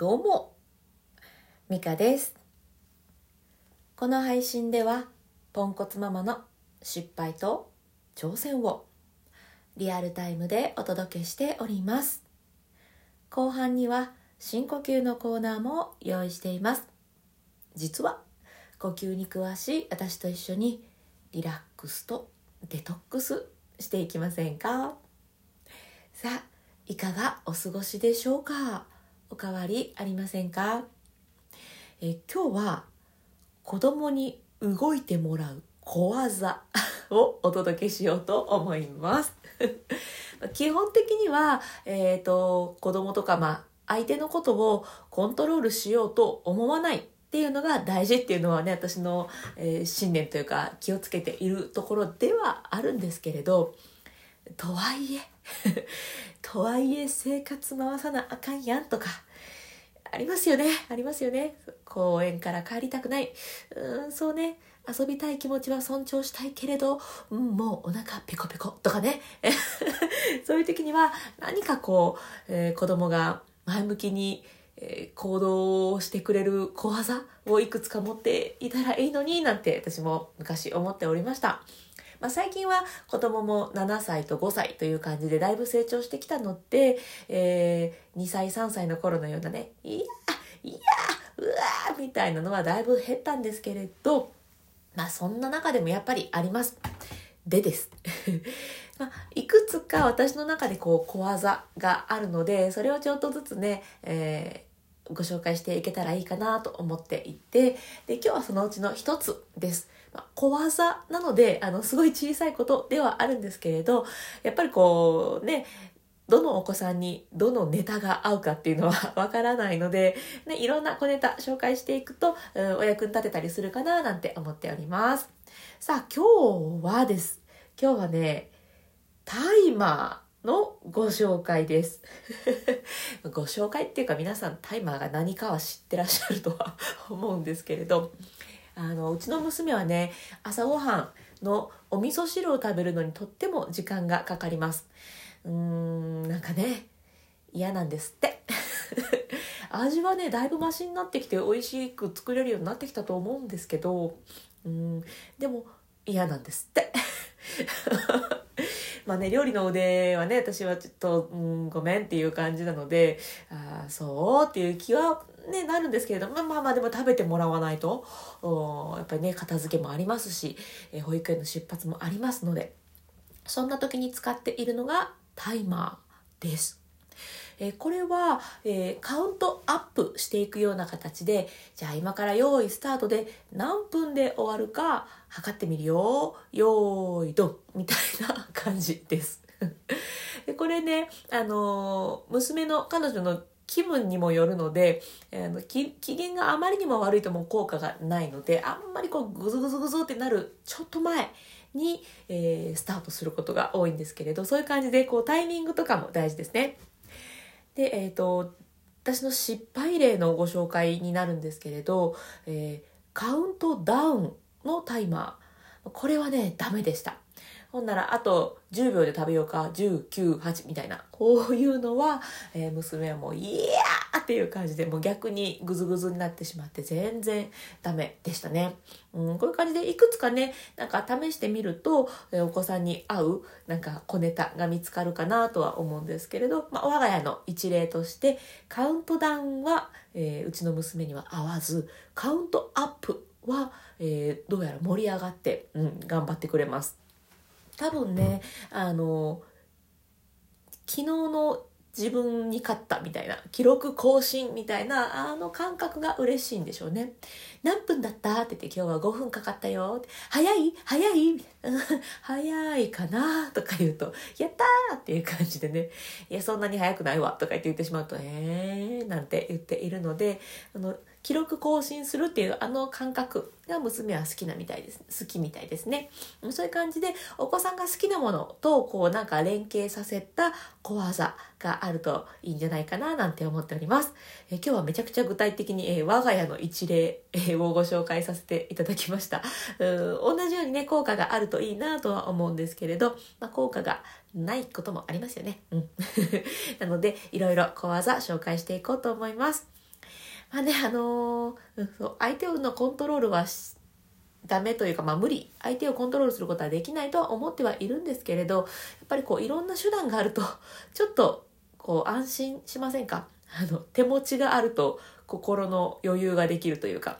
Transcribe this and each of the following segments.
どうも、ミカです。この配信では、ポンコツママの失敗と挑戦をリアルタイムでお届けしております。後半には深呼吸のコーナーも用意しています。実は、呼吸に詳しい私と一緒にリラックスとデトックスしていきませんか？さあ、いかがお過ごしでしょうか？おかわりありませんか？え今日は子供に動いてもらう小技 をお届けしようと思います。基本的には、えーと、子供とか、まあ、相手のことをコントロールしようと思わないっていうのが大事っていうのはね私の、えー、信念というか気をつけているところではあるんですけれど。とはいえ とはいえ生活回さなあかんやんとか。ありますよね。ありますよね。公園から帰りたくない。うんそうね。遊びたい気持ちは尊重したいけれど、うん、もうお腹ペコペコとかね。そういう時には何かこう、えー、子供が前向きにえー、行動してくれる小技をいくつか持っていたらいいのになんて私も昔思っておりました。まあ、最近は子供も7歳と5歳という感じでだいぶ成長してきたので、えー、2歳3歳の頃のようなね「いやいやうわー」みたいなのはだいぶ減ったんですけれどまあそんな中でもやっぱりあります。でです。まあ、いくつか私の中でこう小技があるのでそれをちょっとずつね、えーご紹介していけたらいいかなと思っていてで今日はそのうちの一つです。まあ、小技なのであのすごい小さいことではあるんですけれどやっぱりこうねどのお子さんにどのネタが合うかっていうのは わからないので、ね、いろんな小ネタ紹介していくと、うん、お役に立てたりするかななんて思っております。さあ今日はです。今日はねタイマーのご紹介です。ご紹介っていうか皆さんタイマーが何かは知ってらっしゃるとは 思うんですけれどあのうちの娘はね朝ごはんのお味噌汁を食べるのにとっても時間がかかります。うーんなんかね嫌なんですって。味はねだいぶマシになってきて美味しく作れるようになってきたと思うんですけどうんでも嫌なんですって。まあね、料理の腕はね、私はちょっと、うん、ごめんっていう感じなので、あそうっていう気はね、なるんですけれども、まあまあでも食べてもらわないと、おやっぱりね、片付けもありますし、え保育園の出発もありますので、そんな時に使っているのがタイマーです。えこれは、え、カウントアップしていくような形でじゃあ今から用意スタートで何分で終わるか測ってみるよ用意ドンみたいな感じです でこれねあの、娘の彼女の気分にもよるのであの機嫌があまりにも悪いともう効果がないのであんまりこうグズグズグズってなるちょっと前に、えー、スタートすることが多いんですけれどそういう感じでこうタイミングとかも大事ですね。で、えっ、ー、と、私の失敗例のご紹介になるんですけれど、えー、カウントダウンのタイマー。これはね、ダメでした。ほんなら、あと10秒で食べようか、10、9、8みたいな。こういうのは、えー、娘はもう、いやーっていう感じで、もう逆にグズグズになってしまって、全然ダメでしたね。うん、こういう感じでいくつかね、なんか試してみると、えー、お子さんに合う、なんか小ネタが見つかるかなとは思うんですけれど、まあ、我が家の一例として、カウントダウンは、えー、うちの娘には合わず、カウントアップは、えー、どうやら盛り上がって、うん、頑張ってくれます。多分ねあの昨日の自分に勝ったみたいな記録更新みたいなあの感覚が嬉しいんでしょうね。何分だった？って言って今日は5分かかったよ。早い？早い？早いかな？とか言うと、やったーっていう感じでね、いや、そんなに早くないわ。とか言って言ってしまうと、えーなんて言っているので、あの、記録更新するっていうあの感覚が娘は好きなみたいです。好きみたいですね。そういう感じでお子さんが好きなものとこうなんか連携させた小技があるといいんじゃないかななんて思っております。え今日はめちゃくちゃ具体的に、え我が家の一例、をご紹介させていただきました。う同じようにね効果があるといいなとは思うんですけれど、まあ、効果がないこともありますよね。うん、なのでいろいろ小技紹介していこうと思います。まあねあのーそう相手のコントロールはしダメというか、まあ、無理相手をコントロールすることはできないとは思ってはいるんですけれどやっぱりこういろんな手段があると ちょっとこう安心しませんか？あの手持ちがあると心の余裕ができるというか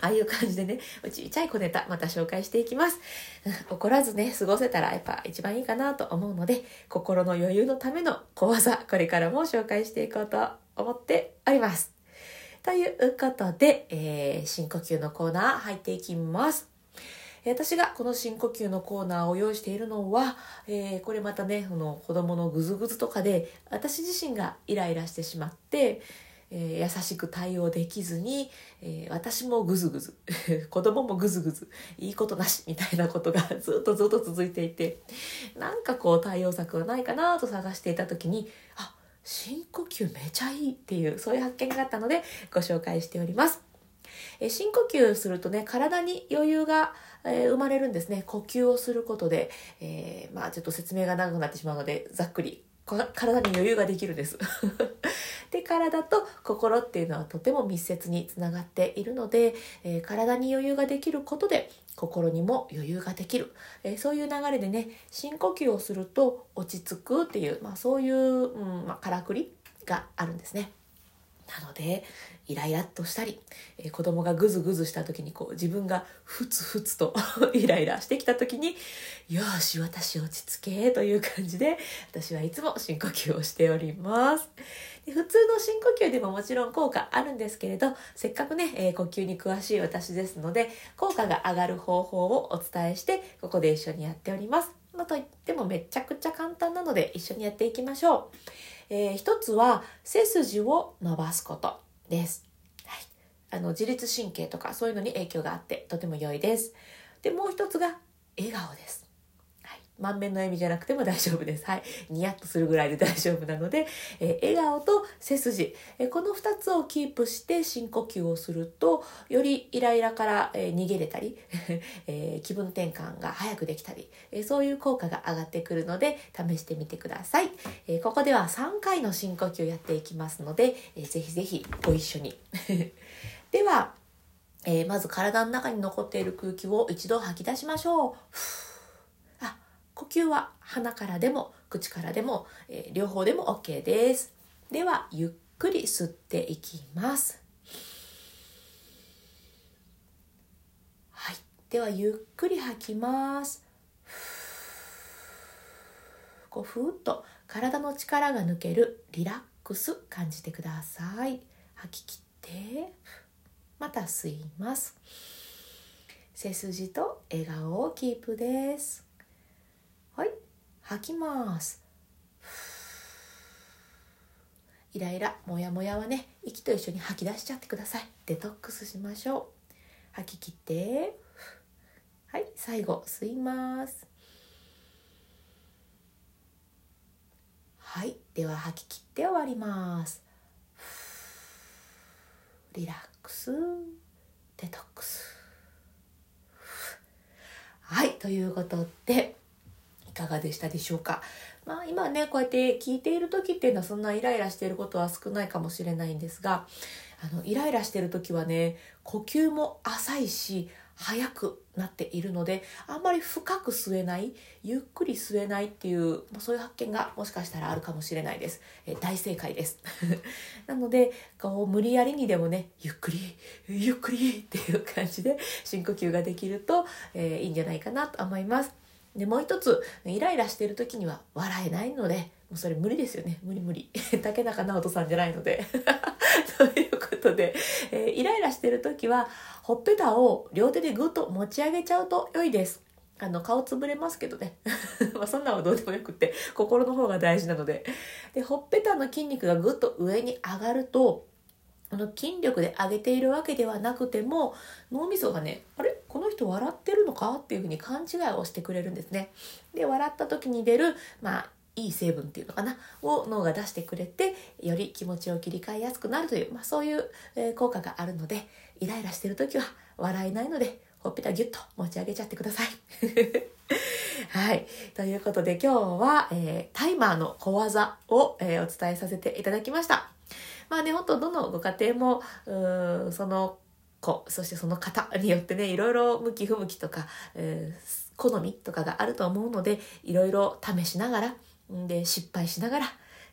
ああいう感じでね、ちっちゃい小ネタまた紹介していきます。怒らずね、過ごせたらやっぱ一番いいかなと思うので、心の余裕のための小技、これからも紹介していこうと思っております。ということで、えー深呼吸のコーナー入っていきます。私がこの深呼吸のコーナーを用意しているのは、えーこれまたねその子供のグズグズとかで私自身がイライラしてしまって、えー優しく対応できずに、えー私もグズグズ 子供もグズグズいいことなしみたいなことがずっとずっと続いていてなんかこう対応策はないかなと探していた時にあ深呼吸めちゃいいっていうそういう発見があったのでご紹介しております。え深呼吸するとね体に余裕が、えー生まれるんですね呼吸をすることで、えーまあちょっと説明が長くなってしまうのでざっくり体に余裕ができるんです で体と心っていうのはとても密接につながっているので、えー体に余裕ができることで心にも余裕ができる、えーそういう流れでね深呼吸をすると落ち着くっていう、まあ、そういう、うんまあ、からくりがあるんですね。なのでイライラっとしたり、えー子供がグズグズした時にこう自分がふつふつと イライラしてきた時に「よし私落ち着け」という感じで私はいつも深呼吸をしております。で普通の深呼吸でももちろん効果あるんですけれどせっかくね、えー呼吸に詳しい私ですので効果が上がる方法をお伝えしてここで一緒にやっております。まあ、といってもめちゃくちゃ簡単なので一緒にやっていきましょう。えー一つは背筋を伸ばすことです。はい、あの自律神経とかそういうのに影響があってとても良いです。でもう一つが笑顔です。満面の笑みじゃなくても大丈夫です。はい、ニヤッとするぐらいで大丈夫なので、えー笑顔と背筋、えーこの2つをキープして深呼吸をするとよりイライラから、えー逃げれたり、え気分転換が早くできたり、えそういう効果が上がってくるので試してみてください。えここでは3回の深呼吸をやっていきますので、えーぜひぜひご一緒に。では、えまず体の中に残っている空気を一度吐き出しましょう。呼吸は鼻からでも口からでも、えー両方でも OK です。ではゆっくり吸っていきます。はい、ではゆっくり吐きます。こうふーっと体の力が抜けるリラックス感じてください。吐き切ってまた吸います。背筋と笑顔をキープです。吐きます。イライラ、モヤモヤはね、息と一緒に吐き出しちゃってください。デトックスしましょう。吐き切って、はい、最後吸います。はい、では吐き切って終わります。リラックス、デトックス。はい、ということで、かがでしたでしょうか？まあ今ね、こうやって聞いている時っていうのはそんなイライラしていることは少ないかもしれないんですが、あの、イライラしてる時はね、呼吸も浅いし、早くなっているので、あんまり深く吸えない、ゆっくり吸えないっていう、そういう発見がもしかしたらあるかもしれないです。え大正解です。なので、こう、無理やりにでもね、ゆっくり、ゆっくりっていう感じで深呼吸ができると、えーいいんじゃないかなと思います。でもう一つイライラしてる時には笑えないのでもうそれ無理ですよね。無理無理。竹中直人さんじゃないので。ということで、えーイライラしてる時はほっぺたを両手でぐっと持ち上げちゃうと良いです。あの顔つぶれますけどね。まあそんなのはどうでもよくって心の方が大事なので。でほっぺたの筋肉がぐっと上に上がるとあの筋力で上げているわけではなくても脳みそがねあれ人笑ってるのかっていうふうに勘違いをしてくれるんですね。で笑った時に出るまあいい成分っていうのかなを脳が出してくれてより気持ちを切り替えやすくなるという、まあ、そういう、え効果があるのでイライラしてる時は笑えないのでほっぺたギュッと持ち上げちゃってください。はい。ということで今日は、えータイマーの小技を、えーお伝えさせていただきました。まあね、本当どのご家庭も、うその子、そしてその方によってね、いろいろ向き不向きとか、えー、好みとかがあると思うので、いろいろ試しながら、で、失敗しながら、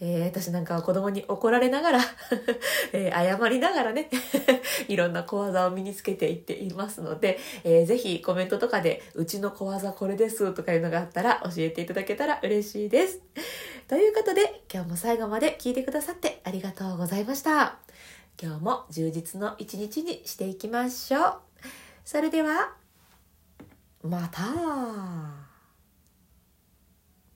えー、私なんかは子供に怒られながら えー、謝りながらね いろんな小技を身につけていっていますので、えー、ぜひコメントとかで、うちの小技これですとかいうのがあったら教えていただけたら嬉しいです。ということで、今日も最後まで聞いてくださってありがとうございました。今日も充実の一日にしていきましょう。それでは、また